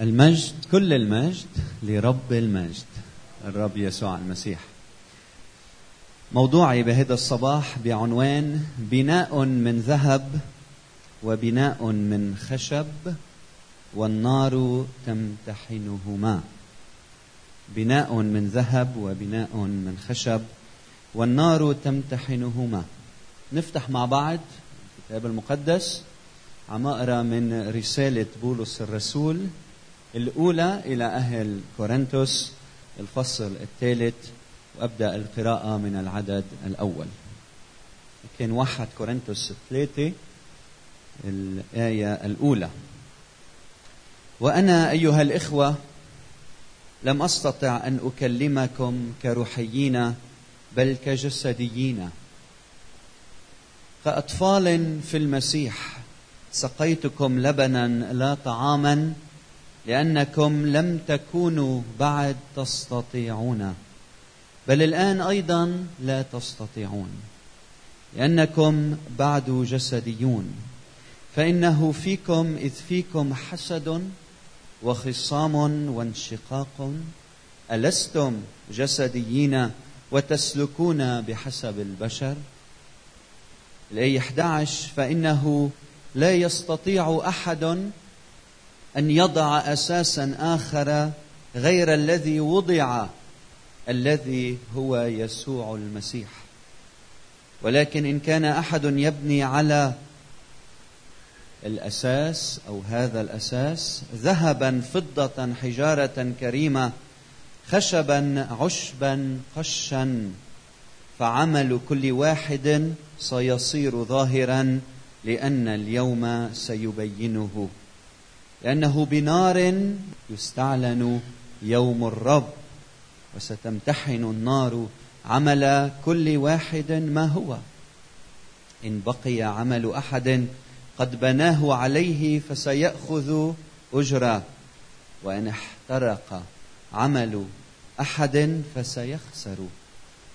المجد كل المجد لرب المجد الرب يسوع المسيح. موضوعي بهذا الصباح بعنوان بناء من ذهب وبناء من خشب والنار تمتحنهما. بناء من ذهب وبناء من خشب والنار تمتحنهما. نفتح مع بعض الكتاب المقدس عم أقرأ من رسالة بولس الرسول الأولى إلى أهل كورنثوس الفصل الثالث وأبدأ القراءة من العدد الأول. كان واحد كورنثوس ثلاثة الآية الأولى. وأنا أيها الإخوة لم أستطع أن أكلمكم كروحيين بل كجسديين. كأطفال في المسيح سقيتكم لبنا لا طعاما لأنكم لم تكونوا بعد تستطيعون. بل الآن أيضا لا تستطيعون. لأنكم بعد جسديون. فإنه فيكم إذ فيكم حسد وخصام وانشقاق. ألستم جسديين وتسلكون بحسب البشر؟ الايه 11 فإنه لا يستطيع أحد أن يضع أساسا آخر غير الذي وضع الذي هو يسوع المسيح. ولكن إن كان أحد يبني على الأساس أو هذا الأساس ذهبا فضة حجارة كريمة خشبا عشبا قشا فعمل كل واحد سيصير ظاهرا لأن اليوم سيبينه. لأنه بنار يستعلن يوم الرب وستمتحن النار عمل كل واحد ما هو. إن بقي عمل أحد قد بناه عليه فسيأخذ أجرة وإن احترق عمل أحد فسيخسر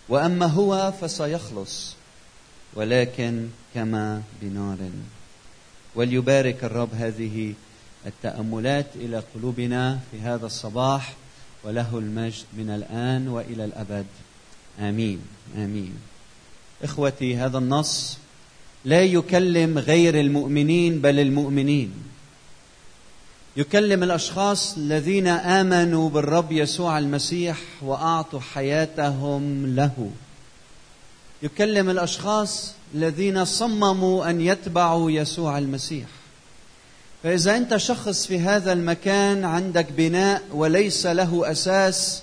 وأما هو فسيخلص ولكن كما بنار. وليبارك الرب هذه التأملات إلى قلوبنا في هذا الصباح وله المجد من الآن وإلى الأبد. آمين. آمين. إخوتي هذا النص لا يكلم غير المؤمنين بل المؤمنين. يكلم الأشخاص الذين آمنوا بالرب يسوع المسيح وأعطوا حياتهم له. يكلم الأشخاص الذين صمموا أن يتبعوا يسوع المسيح. فإذا أنت شخص في هذا المكان عندك بناء وليس له أساس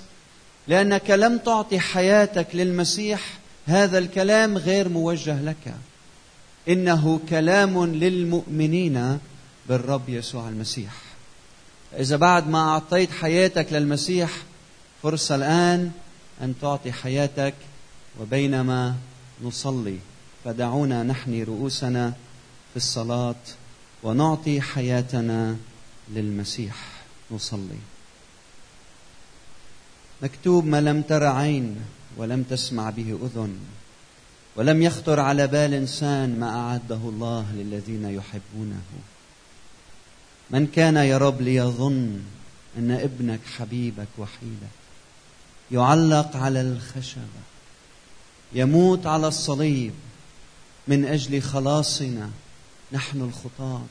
لأنك لم تعطي حياتك للمسيح هذا الكلام غير موجه لك. إنه كلام للمؤمنين بالرب يسوع المسيح. إذا بعد ما أعطيت حياتك للمسيح فرصة الآن أن تعطي حياتك وبينما نصلي فدعونا نحني رؤوسنا في الصلاة ونعطي حياتنا للمسيح. نصلي. مكتوب ما لم تر عين ولم تسمع به أذن ولم يخطر على بال إنسان ما أعده الله للذين يحبونه. من كان يا رب ليظن أن ابنك حبيبك وحيدك يعلق على الخشبة يموت على الصليب من أجل خلاصنا نحن الخطاة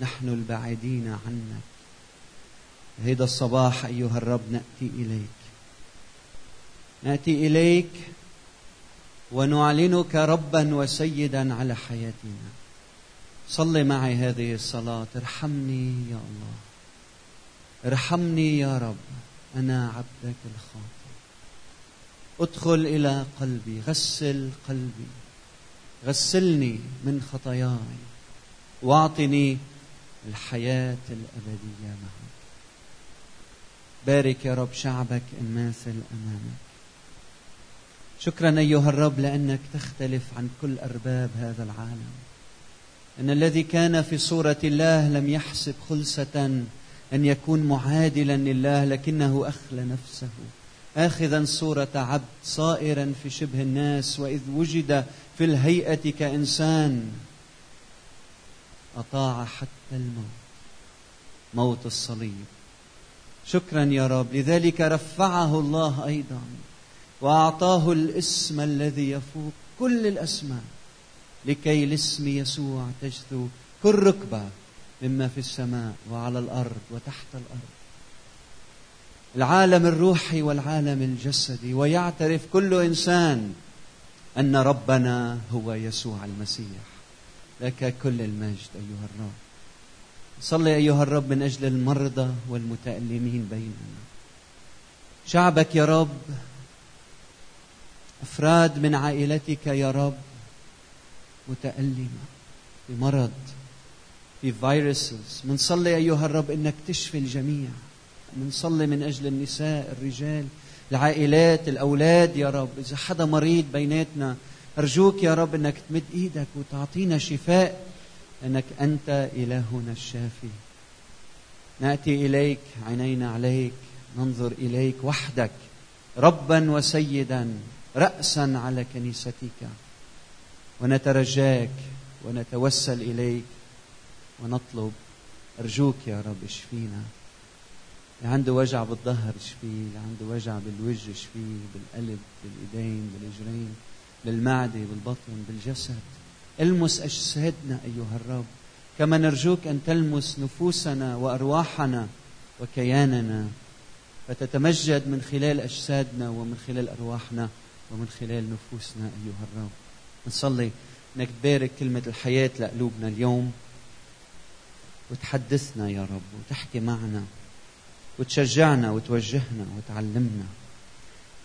نحن البعيدين عنك. هيدا الصباح أيها الرب نأتي إليك. نأتي إليك ونعلنك ربا وسيدا على حياتنا. صل معي هذه الصلاة. ارحمني يا الله. ارحمني يا رب. أنا عبدك الخاطئ. ادخل إلى قلبي. غسل قلبي. غسلني من خطاياي. واعطني الحياة الأبدية معك. بارك يا رب شعبك الماثل أمامك شكرا أيها الرب لأنك تختلف عن كل أرباب هذا العالم. أن الذي كان في صورة الله لم يحسب خلسة أن يكون معادلا لله لكنه أخلى نفسه. آخذا صورة عبد صائرا في شبه الناس وإذ وجد في الهيئة كإنسان أطاع حتى الموت موت الصليب. شكرا يا رب. لذلك رفعه الله أيضا وأعطاه الاسم الذي يفوق كل الأسماء لكي لاسم يسوع تجثو كل ركبة مما في السماء وعلى الأرض وتحت الأرض. العالم الروحي والعالم الجسدي ويعترف كل إنسان أن ربنا هو يسوع المسيح. لك كل المجد أيها الرب. صلي أيها الرب من أجل المرضى والمتألمين بيننا. شعبك يا رب أفراد من عائلتك يا رب متألمة بمرض في فيروسز منصلي أيها الرب إنك تشفي الجميع. منصلي من أجل النساء الرجال العائلات الأولاد. يا رب إذا حدا مريض بيناتنا أرجوك يا رب إنك تمد إيدك وتعطينا شفاء إنك أنت إلهنا الشافي. نأتي إليك عينينا عليك ننظر إليك وحدك ربا وسيدا راسا على كنيستك. ونترجاك ونتوسل إليك ونطلب أرجوك يا رب اشفينا. اللي عنده وجع بالظهر اشفيه اللي عنده وجع بالوجه اشفيه بالقلب بالإيدين بالرجلين بالمعدة بالبطن بالجسد. المس أجسادنا أيها الرب. كما نرجوك أن تلمس نفوسنا وأرواحنا وكياننا فتتمجد من خلال أجسادنا ومن خلال أرواحنا ومن خلال نفوسنا أيها الرب. نصلي إنك تبارك كلمة الحياة لقلوبنا اليوم. وتحدثنا يا رب وتحكي معنا. وتشجعنا وتوجهنا وتعلمنا.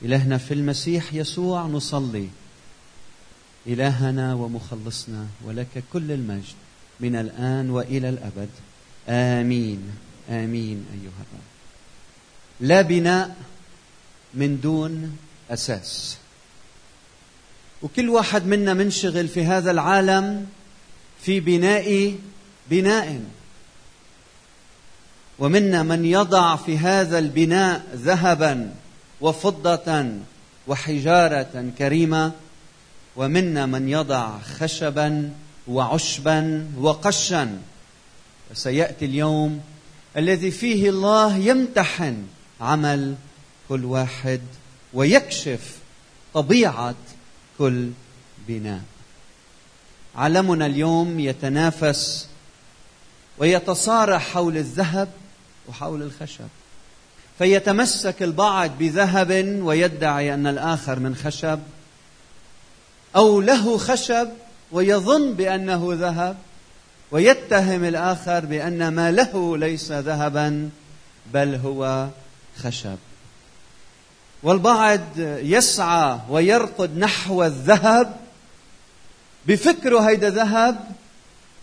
إلهنا في المسيح يسوع نصلي. إلهنا ومخلصنا ولك كل المجد من الآن وإلى الأبد. آمين. آمين أيها الرب. لا بناء من دون أساس. وكل واحد منا منشغل في هذا العالم في بناء بناء. ومنا من يضع في هذا البناء ذهبا وفضة وحجارة كريمة ومنا من يضع خشبا وعشبا وقشا. وسيأتي اليوم الذي فيه الله يمتحن عمل كل واحد ويكشف طبيعة كل بناء. عالمنا اليوم يتنافس ويتصارع حول الذهب وحول الخشب. فيتمسك البعض بذهب ويدعي أن الآخر من خشب أو له خشب ويظن بأنه ذهب ويتهم الآخر بأن ما له ليس ذهبا بل هو خشب. والبعض يسعى ويرقد نحو الذهب بفكره هيدا ذهب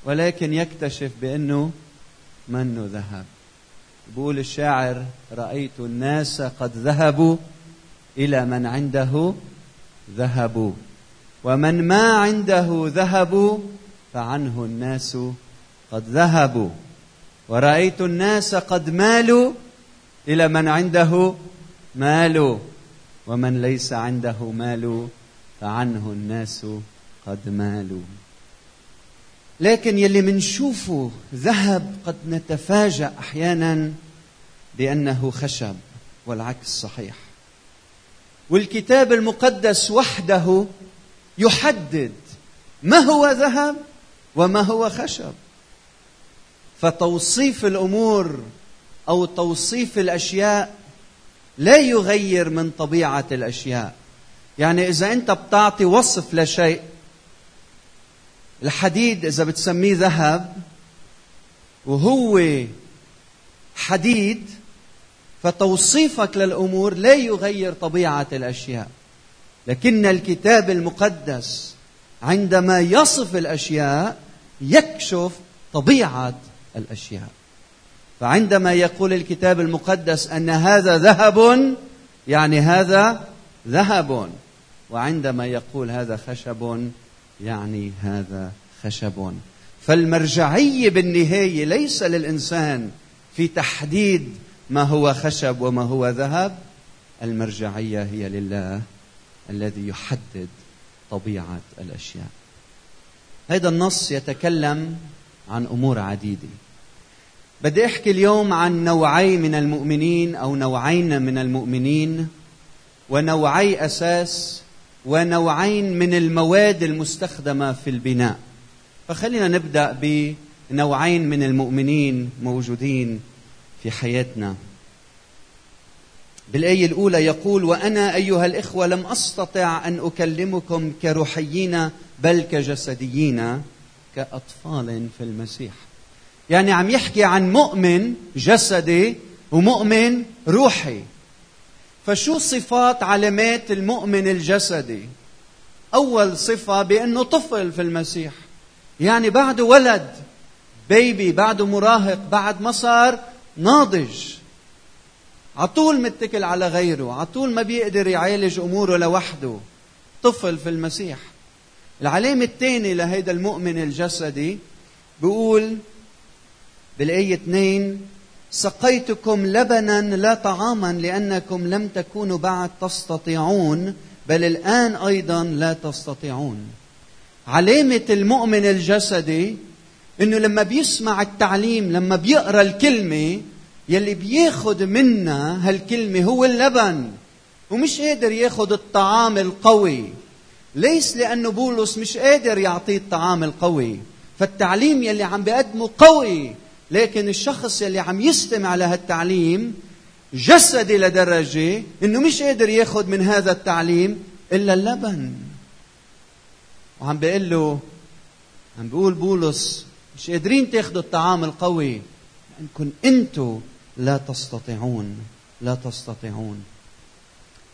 ولكن يكتشف بأنه منه ذهب. بقول الشاعر رأيت الناس قد ذهبوا إلى من عنده ذهبوا ومن ما عنده ذهب فعنه الناس قد ذهبوا ورأيت الناس قد مالوا إلى من عنده مال ومن ليس عنده مال فعنه الناس قد مالوا. لكن يلي منشوفه ذهب قد نتفاجأ أحيانا بأنه خشب والعكس صحيح. والكتاب المقدس وحده يحدد ما هو ذهب وما هو خشب. فتوصيف الأمور أو توصيف الأشياء لا يغير من طبيعة الأشياء. يعني إذا أنت بتعطي وصف لشيء الحديد إذا بتسميه ذهب وهو حديد فتوصيفك للأمور لا يغير طبيعة الأشياء. لكن الكتاب المقدس عندما يصف الأشياء يكشف طبيعة الأشياء. فعندما يقول الكتاب المقدس أن هذا ذهب يعني هذا ذهب. وعندما يقول هذا خشب يعني هذا خشب. فالمرجعيه بالنهاية ليس للإنسان في تحديد ما هو خشب وما هو ذهب. المرجعية هي لله الذي يحدد طبيعة الأشياء. هذا النص يتكلم عن أمور عديدة. بدي أحكي اليوم عن نوعي من المؤمنين أو نوعين من المؤمنين ونوعي أساس ونوعين من المواد المستخدمة في البناء. فخلينا نبدأ بنوعين من المؤمنين موجودين في حياتنا. بالآية الأولى يقول وأنا أيها الإخوة لم أستطع أن أكلمكم كروحيين بل كجسديين كأطفال في المسيح. يعني عم يحكي عن مؤمن جسدي ومؤمن روحي. فشو صفات علامات المؤمن الجسدي؟ أول صفة بأنه طفل في المسيح. يعني بعده ولد بيبي بعده مراهق بعد ما صار ناضج. عطول متكل على غيره عطول ما بيقدر يعالج أموره لوحده. طفل في المسيح. العلامة الثانية لهيدا المؤمن الجسدي بيقول بالآية 2 سقيتكم لبنا لا طعاما لأنكم لم تكونوا بعد تستطيعون بل الآن أيضا لا تستطيعون. علامة المؤمن الجسدي إنه لما بيسمع التعليم لما بيقرأ الكلمة يلي بياخد منا هالكلمة هو اللبن ومش قادر ياخد الطعام القوي. ليس لأنه بولس مش قادر يعطيه الطعام القوي فالتعليم يلي عم بيقدمه قوي. لكن الشخص يلي عم يستمع لهالتعليم جسدي لدرجة إنه مش قادر ياخد من هذا التعليم إلا اللبن. وعم بيقول له عم بيقول بولس مش قادرين تاخذوا الطعام القوي. لانكم أنتم لا تستطيعون لا تستطيعون.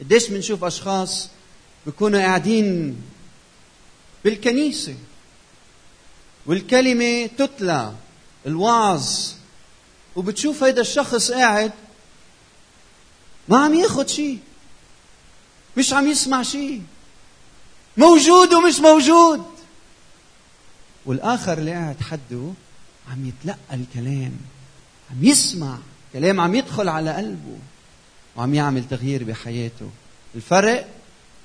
قديش بنشوف أشخاص بيكونوا قاعدين بالكنيسة والكلمة تتلى. الوعظ وبتشوف هيدا الشخص قاعد ما عم ياخذ شيء مش عم يسمع شيء موجود ومش موجود. والآخر اللي قاعد حده عم يتلقى الكلام عم يسمع كلام عم يدخل على قلبه وعم يعمل تغيير بحياته. الفرق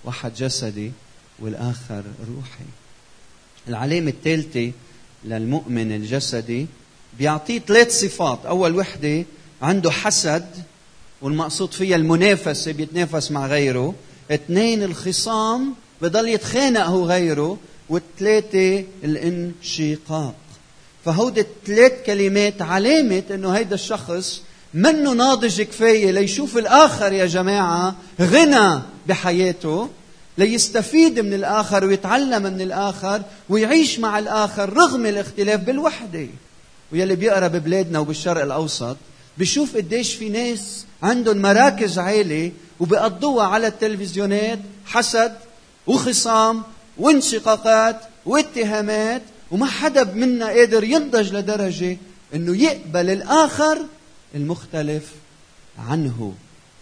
واحد جسدي والآخر روحي. العلامة الثالثة للمؤمن الجسدي بيعطيه ثلاث صفات. أول وحدة عنده حسد والمقصود فيها المنافسة بيتنافس مع غيره. اثنين الخصام بضل يتخانق هو غيره. والثلاثة الانشقاق. فهودي الثلاث كلمات علامة إنه هيدا الشخص منه ناضج كفاية ليشوف الآخر يا جماعة غنى بحياته ليستفيد من الآخر ويتعلم من الآخر ويعيش مع الآخر رغم الاختلاف بالوحدة. ويلي بيقرا ببلادنا وبالشرق الأوسط بشوف قديش في ناس عندهم مراكز عالية وبيقضوها على التلفزيونات حسد وخصام وانشقاقات واتهامات وما حدا منا قادر ينضج لدرجة إنه يقبل الآخر المختلف عنه.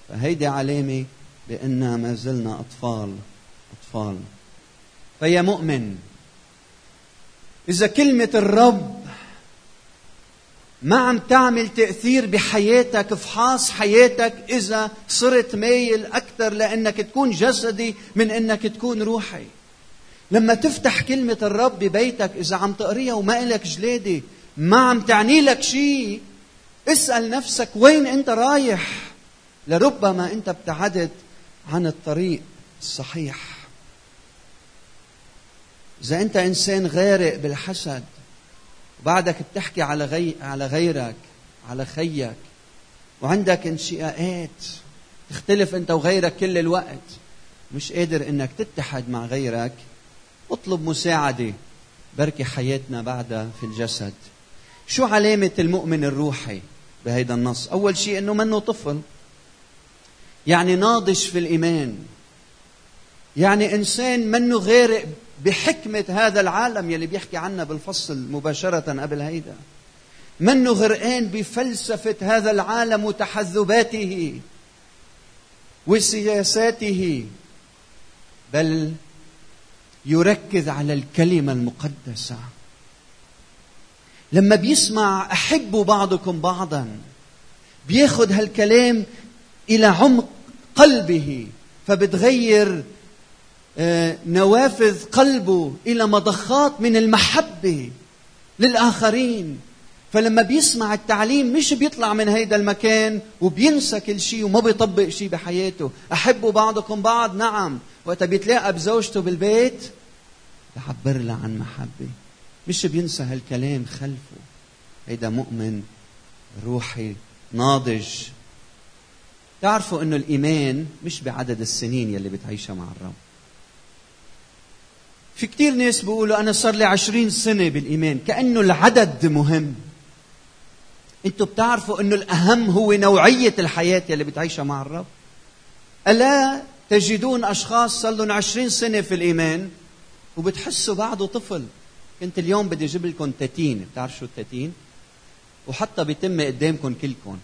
فهيدي علامة بأننا ما زلنا أطفال أطفال. فيا مؤمن إذا كلمة الرب ما عم تعمل تأثير بحياتك افحص حياتك إذا صرت مايل أكثر لأنك تكون جسدي من أنك تكون روحي. لما تفتح كلمة الرب ببيتك إذا عم تقريها وما إلك جلادة ما عم تعني لك شيء اسأل نفسك وين أنت رايح؟ لربما أنت ابتعدت عن الطريق الصحيح. إذا أنت إنسان غارق بالحسد وبعدك بتحكي على غي... على غيرك على خيك. وعندك انشقاقات تختلف أنت وغيرك كل الوقت. مش قادر انك تتحد مع غيرك. اطلب مساعدة. بركي حياتنا بعدها في الجسد. شو علامة المؤمن الروحي بهيدا النص؟ أول شيء أنه منه طفل. يعني ناضج في الإيمان. يعني إنسان منه غارق بحكمة هذا العالم يلي بيحكي عنها بالفصل مباشرة قبل هيدا منه غرقان بفلسفة هذا العالم وتحذباته وسياساته بل يركز على الكلمة المقدسة. لما بيسمع احبوا بعضكم بعضا بياخذ هالكلام إلى عمق قلبه فبتغير نوافذ قلبه إلى مضخات من المحبة للآخرين. فلما بيسمع التعليم مش بيطلع من هيدا المكان وبينسى كل شيء وما بيطبق شيء بحياته. أحبوا بعضكم بعض؟ نعم. وقت بيتلاقى بزوجته بالبيت بحبر لها عن محبة. مش بينسى هالكلام خلفه. هيدا مؤمن روحي ناضج. تعرفوا إنه الإيمان مش بعدد السنين يلي بتعيشها مع الرب. في كتير ناس بيقولوا أنا صار لي عشرين سنة بالإيمان كأنه العدد مهم. أنتوا بتعرفوا إنه الأهم هو نوعية الحياة يلي بتعيشها مع الرب؟ ألا تجدون أشخاص صار لهم عشرين سنة في الإيمان وبتحسوا بعده طفل؟ كنت اليوم بدي أجيب لكم تاتين بتعرف شو التاتين وحطها بتم قدامكم كلكم.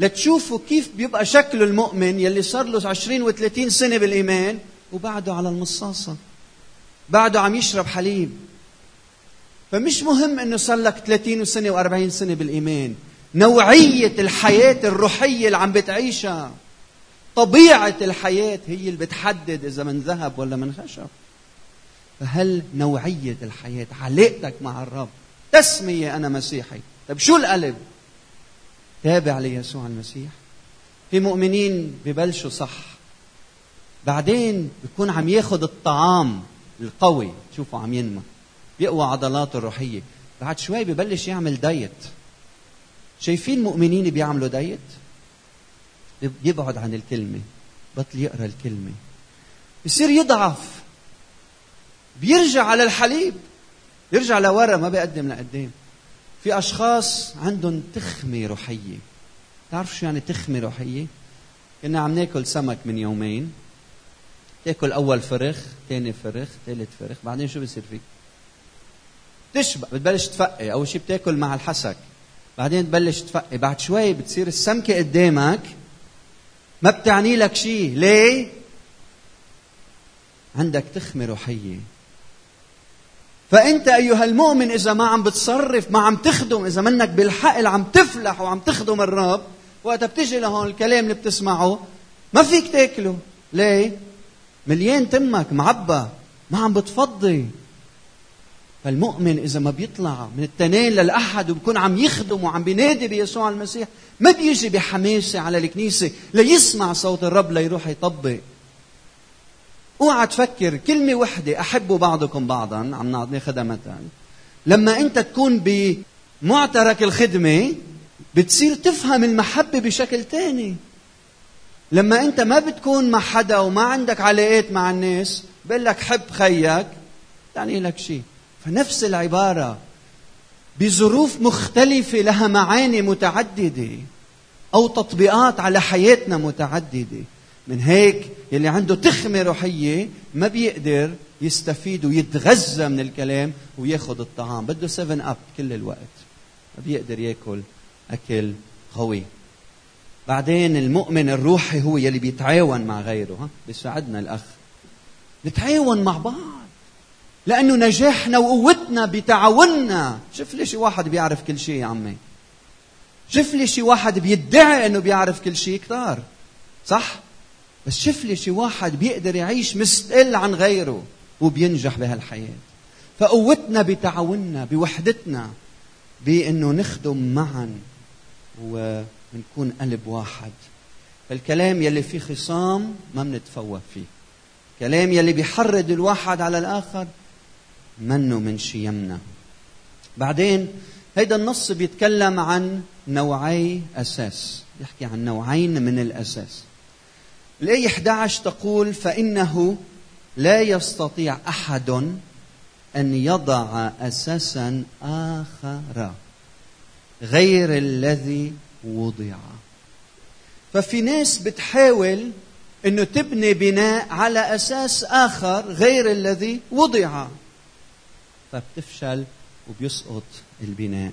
لتشوفوا كيف بيبقى شكل المؤمن يلي صار له 20 و30 سنة بالإيمان وبعده على المصاصة. بعده عم يشرب حليب. فمش مهم إنه صار لك 30 سنة و40 سنة بالإيمان. نوعية الحياة الروحية اللي عم بتعيشها. طبيعة الحياة هي اللي بتحدد إذا من ذهب ولا من خشب. فهل نوعية الحياة علاقتك مع الرب؟ تسمية أنا مسيحي. طيب شو القلب تابع ليسوع المسيح. في مؤمنين ببلشوا صح. بعدين بيكون عم ياخذ الطعام. القوي. شوفوا عم ينمى بيقوى عضلاته الروحية. بعد شوي ببلش يعمل دايت. شايفين مؤمنين بيعملوا دايت؟ بيبعد عن الكلمة. بطل يقرأ الكلمة. بصير يضعف. بيرجع على الحليب. يرجع لورا ما بيقدم لقدام. في أشخاص عندهم تخمة روحية. تعرف شو يعني تخمة روحية؟ كنا عم ناكل سمك من يومين. تاكل أول فرخ ثاني فرخ ثالث فرخ بعدين شو بصير فيك؟ تشبع بتبلش تفقي أول شيء بتاكل مع الحسك بعدين تبلش تفقي بعد شوي بتصير السمكة قدامك ما بتعني لك شيء ليه؟ عندك تخمه روحيه فأنت أيها المؤمن إذا ما عم بتصرف ما عم تخدم إذا منك بالحقل عم تفلح وعم تخدم الرب وقتها بتجي لهون الكلام اللي بتسمعه ما فيك تاكله. ليه؟ مليان تمك معبى ما عم بتفضي. فالمؤمن إذا ما بيطلع من التنين للأحد وبكون عم يخدم وعم بينادي بيسوع المسيح ما بيجي بحماسة على الكنيسة ليسمع صوت الرب ليروح يطبق. اوعى تفكر كلمة وحدة أحبوا بعضكم بعضا عم ناخذها مثلا لما أنت تكون بمعترك الخدمة بتصير تفهم المحبة بشكل تاني. لما أنت ما بتكون مع حدا وما عندك علاقات مع الناس بقول لك حب خيك تعني لك شيء فنفس العبارة بظروف مختلفة لها معاني متعددة أو تطبيقات على حياتنا متعددة. من هيك يلي عنده تخمة روحية ما بيقدر يستفيد ويتغذى من الكلام وياخذ الطعام. بده 7 اب كل الوقت. ما بيقدر ياكل أكل قوي. بعدين المؤمن الروحي هو يلي بيتعاون مع غيره ها؟ بيساعدنا الأخ. نتعاون مع بعض لأنه نجاحنا وقوتنا بتعاوننا. شوف لي شي واحد بيعرف كل شيء يا عمي. شوف لي شي واحد بيدعي إنه بيعرف كل شيء كتار صح؟ بس شوف لي شي واحد بيقدر يعيش مستقل عن غيره وبينجح بهالحياة. فقوتنا بتعاوننا بوحدتنا بإنه نخدم معا ونكون قلب واحد. فالكلام يلي فيه خصام ما بنتفوه فيه. كلام يلي بيحرض الواحد على الآخر منه من شيمنا بعدين هيدا النص بيتكلم عن نوعي أساس. يحكي عن نوعين من الأساس. الآية 11 تقول فإنه لا يستطيع أحد أن يضع أساسا آخر غير الذي وضع. ففي ناس بتحاول إنه تبني بناء على أساس آخر غير الذي وضع. فبتفشل وبيسقط البناء.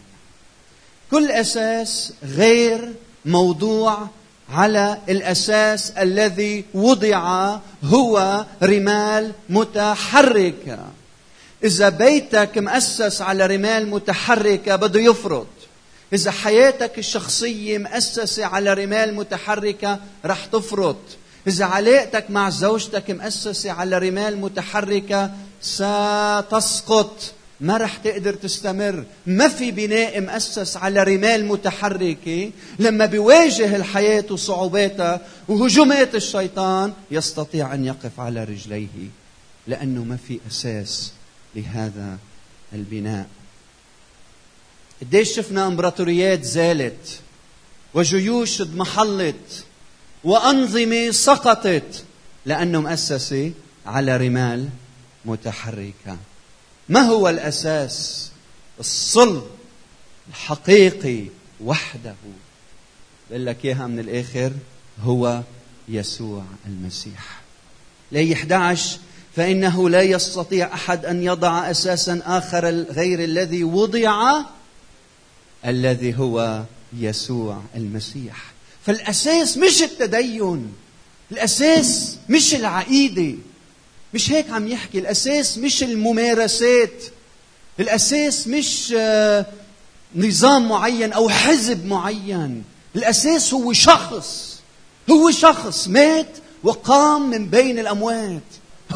كل أساس غير موضوع على الأساس الذي وضع هو رمال متحركة. إذا بيتك مؤسس على رمال متحركة بده يفرط. إذا حياتك الشخصية مؤسسه على رمال متحركة رح تفرط. إذا علاقتك مع زوجتك مؤسسه على رمال متحركة ستسقط. ما رح تقدر تستمر. ما في بناء مؤسس على رمال متحركة. لما بيواجه الحياة وصعوباتها وهجومات الشيطان يستطيع أن يقف على رجليه لأنه ما في أساس لهذا البناء. قديش شفنا امبراطوريات زالت وجيوش اضمحلت وأنظمة سقطت لأنه مؤسسة على رمال متحركة. ما هو الأساس؟ الصلب الحقيقي وحده. بقول لك إياها من الآخر هو يسوع المسيح. لي 11 فإنه لا يستطيع أحد أن يضع أساسا آخر غير الذي وضع الذي هو يسوع المسيح. فالأساس مش التدين الأساس مش العقيدة. مش هيك عم يحكي الأساس مش الممارسات. الأساس مش آه، نظام معين أو حزب معين. الأساس هو شخص. هو شخص مات وقام من بين الأموات.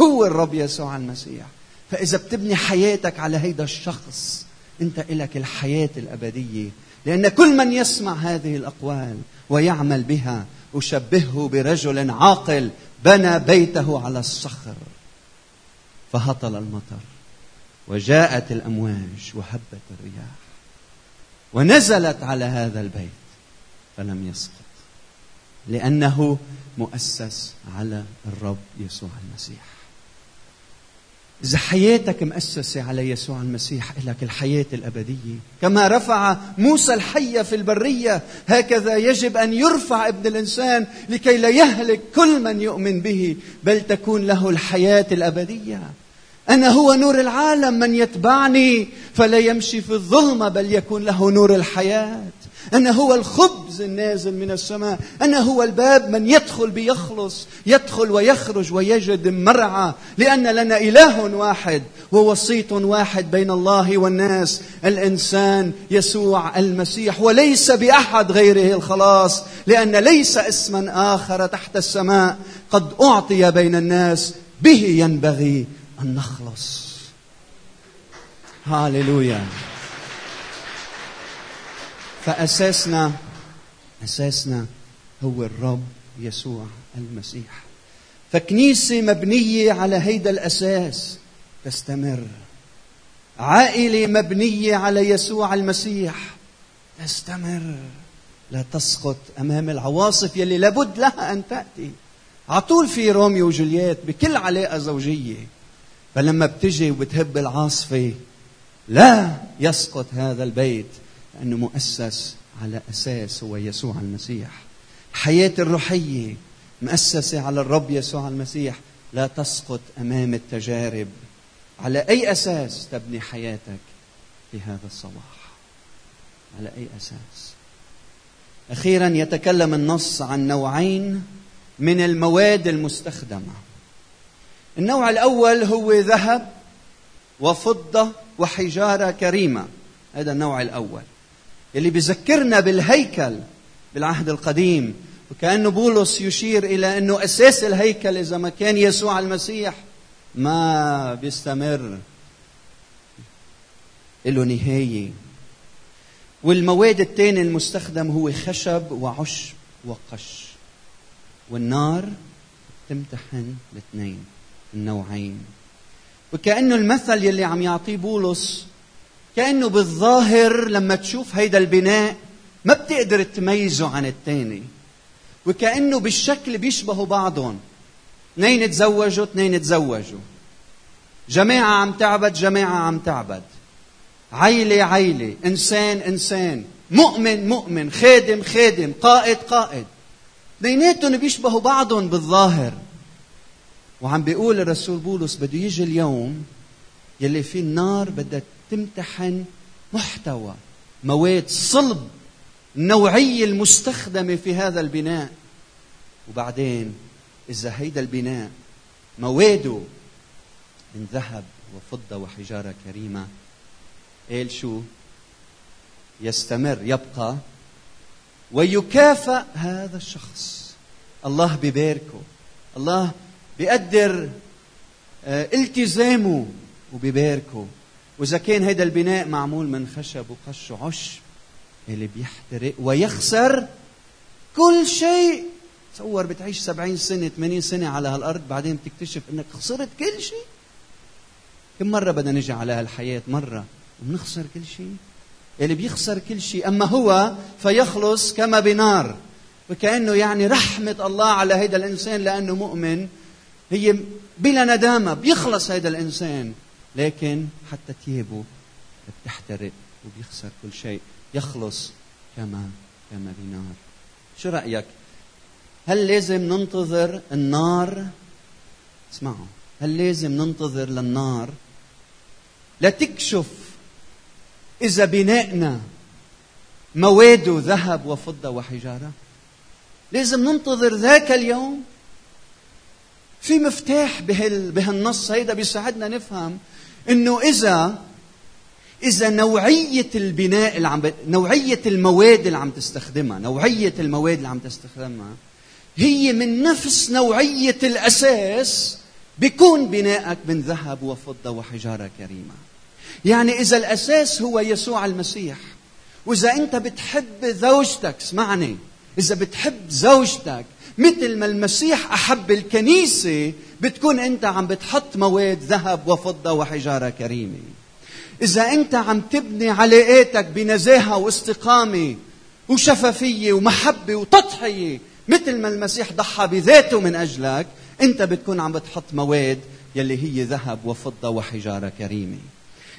هو الرب يسوع المسيح. فإذا بتبني حياتك على هيدا الشخص أنت إلك الحياة الأبدية. لأن كل من يسمع هذه الأقوال ويعمل بها أشبهه برجل عاقل بنى بيته على الصخر. فهطل المطر وجاءت الأمواج وهبت الرياح ونزلت على هذا البيت فلم يسقط لأنه مؤسس على الرب يسوع المسيح. إذا حياتك مؤسسة على يسوع المسيح لك الحياة الأبدية. كما رفع موسى الحية في البرية هكذا يجب أن يرفع ابن الإنسان لكي لا يهلك كل من يؤمن به بل تكون له الحياة الأبدية. أنا هو نور العالم من يتبعني فلا يمشي في الظلمة بل يكون له نور الحياة. أنا هو الخبز النازل من السماء أنا هو الباب من يدخل بيخلص يدخل ويخرج ويجد مرعى لأن لنا إله واحد ووسيط واحد بين الله والناس. الإنسان يسوع المسيح وليس بأحد غيره الخلاص لأن ليس اسما آخر تحت السماء قد أعطي بين الناس به ينبغي أن نخلص. هاليلويا فأساسنا أساسنا هو الرب يسوع المسيح. فكنيسة مبنية على هيدا الأساس تستمر. عائلة مبنية على يسوع المسيح تستمر. لا تسقط أمام العواصف يلي لابد لها أن تأتي. عطول في روميو وجولييت بكل علاقة زوجية. فلما بتجي وبتهب العاصفة لا يسقط هذا البيت. لأنه مؤسس على أساس هو يسوع المسيح. حياة الروحية مؤسسة على الرب يسوع المسيح. لا تسقط أمام التجارب. على أي أساس تبني حياتك في هذا الصباح؟ على أي أساس؟ أخيرا يتكلم النص عن نوعين من المواد المستخدمة. النوع الأول هو ذهب وفضة وحجارة كريمة. هذا النوع الأول. اللي بذكرنا بالهيكل بالعهد القديم. وكأنه بولس يشير إلى أنه أساس الهيكل إذا ما كان يسوع المسيح ما بيستمر. له نهاية والمواد الثانية المستخدم هو خشب وعشب وقش. والنار تمتحن الاثنين النوعين. وكأنه المثل يلي عم يعطيه بولس كأنه بالظاهر لما تشوف هيدا البناء ما بتقدر تميزه عن الثاني وكأنه بالشكل بيشبهوا بعضهم. اثنين تزوجوا اثنين تزوجوا. جماعة عم تعبد جماعة عم تعبد. عيلة عيلة. إنسان إنسان. مؤمن مؤمن. خادم خادم. قائد قائد. اثنيناتهم بيشبهوا بعضهم بالظاهر. وعم بيقول الرسول بولس بده يجي اليوم يلي فيه النار بدها تمتحن محتوى مواد صلب النوعية المستخدمة في هذا البناء. وبعدين إذا هيدا البناء مواده من ذهب وفضة وحجارة كريمة قال شو؟ يستمر يبقى ويكافئ هذا الشخص. الله بباركه الله بيقدر آه، التزامه وبيباركه وإذا كان هذا البناء معمول من خشب وقش وعشب اللي بيحترق ويخسر كل شيء. تصور بتعيش سبعين سنة ثمانين سنة على هالأرض بعدين بتكتشف أنك خسرت كل شيء. كم مرة بدنا نجي على هالحياة؟ مرة. وبنخسر كل شيء. اللي بيخسر كل شيء أما هو فيخلص كما بنار. وكأنه يعني رحمة الله على هذا الإنسان لأنه مؤمن. هي بلا ندامة بيخلص هذا الإنسان. لكن حتى ثيابه بتحترق وبيخسر كل شيء. يخلص كما كما بنار. شو رأيك؟ هل لازم ننتظر النار؟ اسمعوا هل لازم ننتظر للنار لتكشف إذا بنائنا مواده ذهب وفضة وحجارة؟ لازم ننتظر ذاك اليوم؟ في مفتاح بهال بهالنص هيدا بيساعدنا نفهم إنه إذا إذا نوعية البناء اللي عم ب... نوعية المواد اللي عم تستخدمها نوعية المواد اللي عم تستخدمها هي من نفس نوعية الأساس بيكون بنائك من ذهب وفضة وحجارة كريمة. يعني إذا الأساس هو يسوع المسيح وإذا أنت بتحب زوجتك اسمعني إذا بتحب زوجتك مثل ما المسيح أحب الكنيسة بتكون أنت عم بتحط مواد ذهب وفضة وحجارة كريمة. إذا أنت عم تبني علاقاتك بنزاهة واستقامة وشفافية ومحبة وتضحية مثل ما المسيح ضحى بذاته من أجلك أنت بتكون عم بتحط مواد يلي هي ذهب وفضة وحجارة كريمة.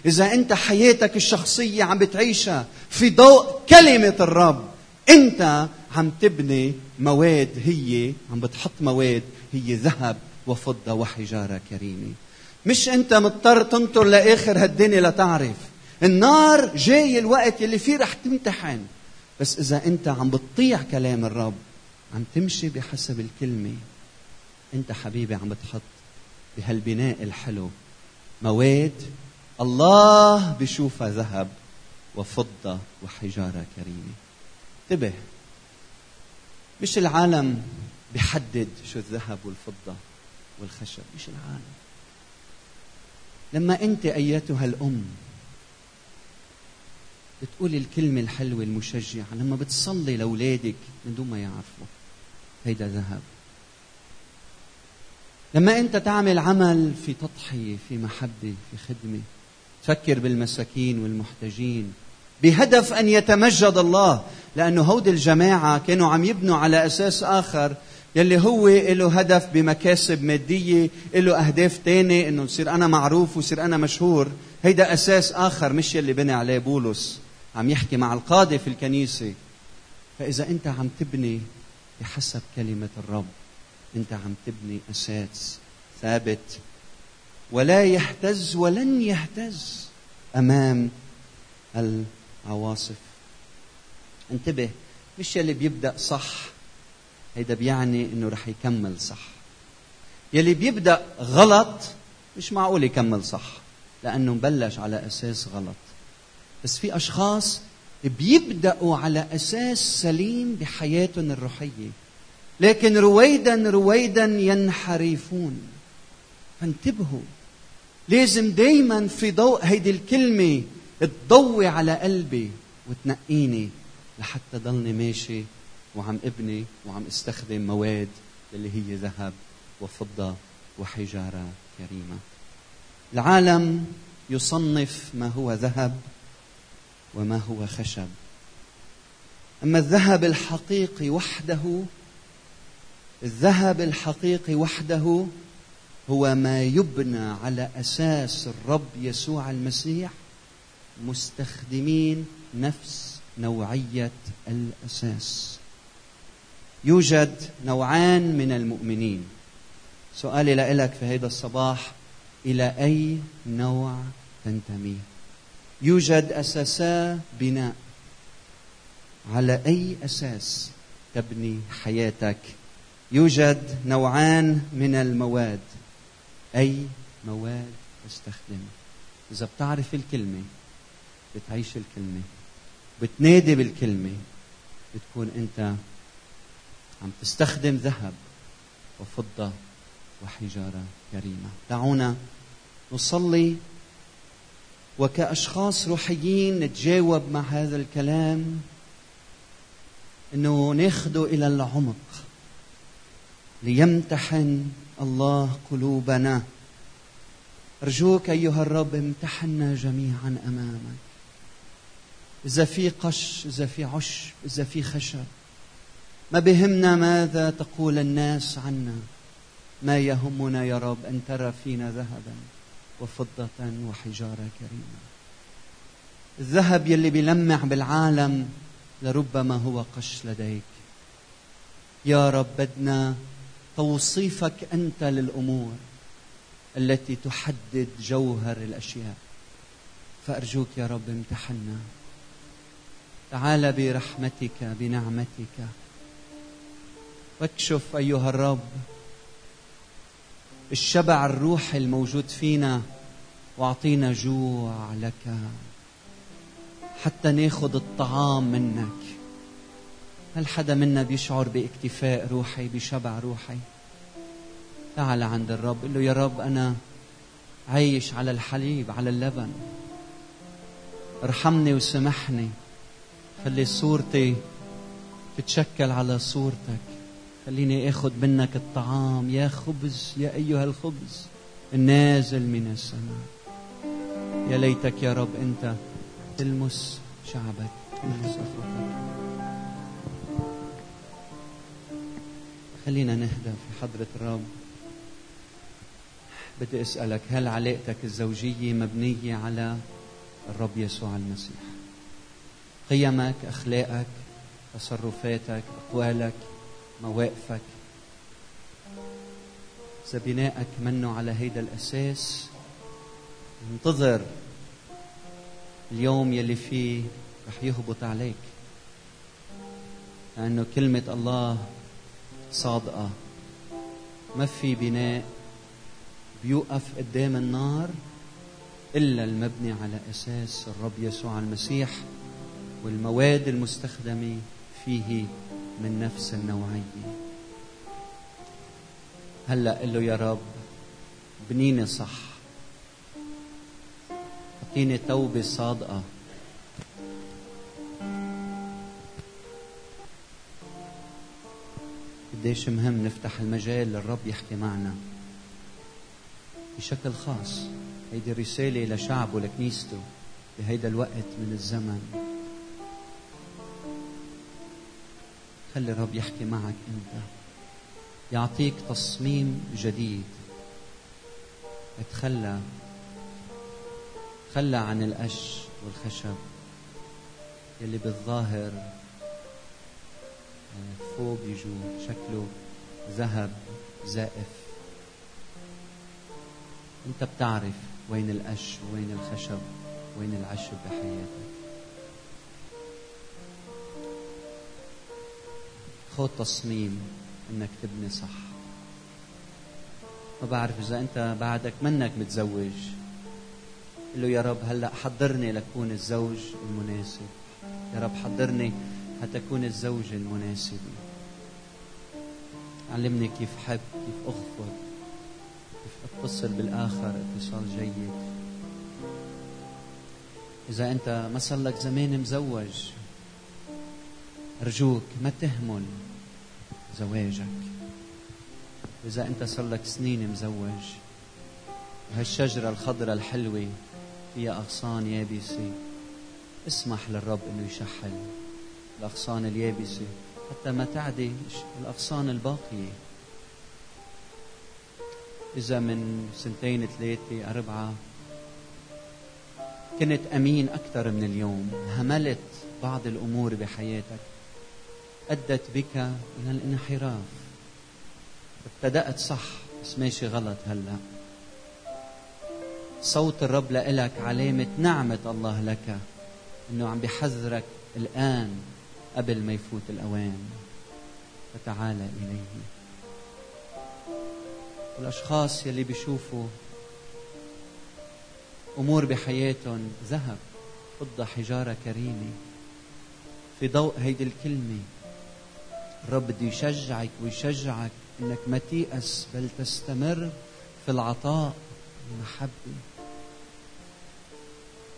إذا أنت حياتك الشخصية عم بتعيشها في ضوء كلمة الرب انت عم تبني مواد هي عم بتحط مواد هي ذهب وفضة وحجارة كريمة. مش أنت مضطر تنطر لآخر هالدنيا لتعرف. النار جاي الوقت اللي فيه رح تمتحن. بس إذا أنت عم بتطيع كلام الرب عم تمشي بحسب الكلمة. أنت حبيبي عم بتحط بهالبناء الحلو مواد الله بشوفها ذهب وفضة وحجارة كريمة. انتبه. مش العالم بحدد شو الذهب والفضة والخشب مش العالم. لما أنت أيتها الأم بتقولي الكلمة الحلوة المشجعة لما بتصلي لأولادك من دون ما يعرفوا هيدا ذهب. لما أنت تعمل عمل في تضحية في محبة في خدمة تفكر بالمساكين والمحتاجين بهدف أن يتمجد الله. لأنه هود الجماعة كانوا عم يبنوا على أساس آخر يلي هو له هدف بمكاسب مادية له أهداف تانية إنه يصير أنا معروف ويصير أنا مشهور. هيدا أساس آخر مش يلي بني عليه بولس. عم يحكي مع القاده في الكنيسة. فإذا أنت عم تبني بحسب كلمة الرب أنت عم تبني أساس ثابت. ولا يهتز ولن يهتز أمام عواصف انتبه مش يلي بيبدأ صح هيدا بيعني إنه رح يكمل صح. يلي بيبدأ غلط مش معقول يكمل صح لأنه مبلش على أساس غلط. بس في أشخاص بيبدأوا على أساس سليم بحياتهم الروحية. لكن رويدا رويدا ينحرفون. فانتبهوا. لازم دايما في ضوء هيدي الكلمة تضوي على قلبي وتنقيني. لحتى ضلني ماشي وعم ابني وعم استخدم مواد اللي هي ذهب وفضة وحجارة كريمة. العالم يصنف ما هو ذهب وما هو خشب. أما الذهب الحقيقي وحده الذهب الحقيقي وحده هو ما يبنى على أساس الرب يسوع المسيح مستخدمين نفس نوعية الأساس. يوجد نوعان من المؤمنين. سؤالي لك في هذا الصباح إلى أي نوع تنتمي؟ يوجد أساسا بناء. على أي أساس تبني حياتك؟ يوجد نوعان من المواد. أي مواد تستخدم؟ إذا بتعرف الكلمة بتعيش الكلمة. بتنادي بالكلمة بتكون أنت عم تستخدم ذهب وفضة وحجارة كريمة. دعونا نصلي وكأشخاص روحيين نتجاوب مع هذا الكلام إنه ناخده إلى العمق ليمتحن الله قلوبنا. أرجوك أيها الرب امتحنا جميعا أمامك. إذا في قش إذا في عشب إذا في خشب. ما بهمنا ماذا تقول الناس عنا؟ ما يهمنا يا رب أن ترى فينا ذهبا وفضة وحجارة كريمة. الذهب يلي بيلمع بالعالم لربما هو قش لديك. يا رب بدنا توصيفك أنت للأمور التي تحدد جوهر الأشياء. فأرجوك يا رب امتحنا. تعال برحمتك بنعمتك. واكشف أيها الرب الشبع الروحي الموجود فينا واعطينا جوع لك. حتى ناخذ الطعام منك. هل حدا منا بيشعر باكتفاء روحي بشبع روحي؟ تعال عند الرب قل له يا رب أنا عايش على الحليب على اللبن. ارحمني وسامحني. خلي صورتي تتشكل على صورتك. خليني آخذ منك الطعام. يا خبز يا أيها الخبز النازل من السماء. يا ليتك يا رب أنت تلمس شعبك تلمس اخوتك خلينا نهدى في حضرة الرب. بدي أسألك هل علاقتك الزوجية مبنية على الرب يسوع المسيح؟ قيمك أخلاقك تصرفاتك أقوالك مواقفك. إذا بنائك منه على هيدا الأساس انتظر اليوم يلي فيه رح يهبط عليك. لأنه كلمة الله صادقة. ما في بناء بيوقف قدام النار إلا المبني على أساس الرب يسوع المسيح. والمواد المستخدمة فيه من نفس النوعية. هلأ قل له يا رب بنيني صح. أعطيني توبة صادقة. قديش مهم نفتح المجال للرب يحكي معنا. بشكل خاص هيدي رسالة لشعبه لكنيسته بهيدا الوقت من الزمن. خلي الرب يحكي معك أنت؟ يعطيك تصميم جديد. اتخلى. تخلى عن القش والخشب يلي بالظاهر آه، فوق يجوا شكله ذهب زائف. أنت بتعرف وين القش وين الخشب وين العشب بحياتك. خذ تصميم إنك تبني صح. ما بعرف إذا أنت بعدك منك متزوج. قل له يا رب هلأ حضرني لكون الزوج المناسب. يا رب حضرني حتى اكون الزوجة المناسبة علمني كيف حب كيف اغفر كيف أتصل بالآخر اتصال جيد. إذا أنت ما صار لك زمان مزوج أرجوك ما تهمل زواجك. إذا أنت صار لك سنين مزوج وهالشجرة الخضراء الحلوة فيها أغصان يابسة. اسمح للرب أنه يشحل الأغصان اليابسة حتى ما تعدي الأغصان الباقية. إذا من سنتين ثلاثة أربعة كنت أمين أكثر من اليوم هملت بعض الأمور بحياتك. أدت بك إلى الانحراف. ابتدأت صح بس ماشي غلط هلأ. صوت الرب لإلك علامة نعمة الله لك إنه عم بحذرك الآن قبل ما يفوت الأوان. فتعال إليه. الأشخاص يلي بيشوفوا أمور بحياتهم ذهب فضة حجارة كريمة في ضوء هيدي الكلمة. الرب بده يشجعك ويشجعك إنك ما تيأس بل تستمر في العطاء المحبة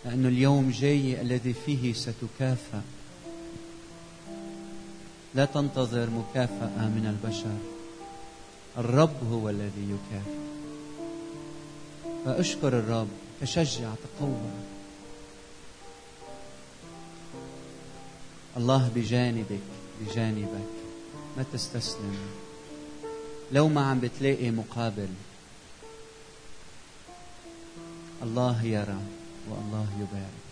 لأن اليوم جاي الذي فيه ستكافأ. لا تنتظر مكافأة من البشر. الرب هو الذي يكافئ. فأشكر الرب تشجع تقوى. الله بجانبك بجانبك. ما تستسلم. لو ما عم بتلاقي مقابل. الله يرى والله يبارك.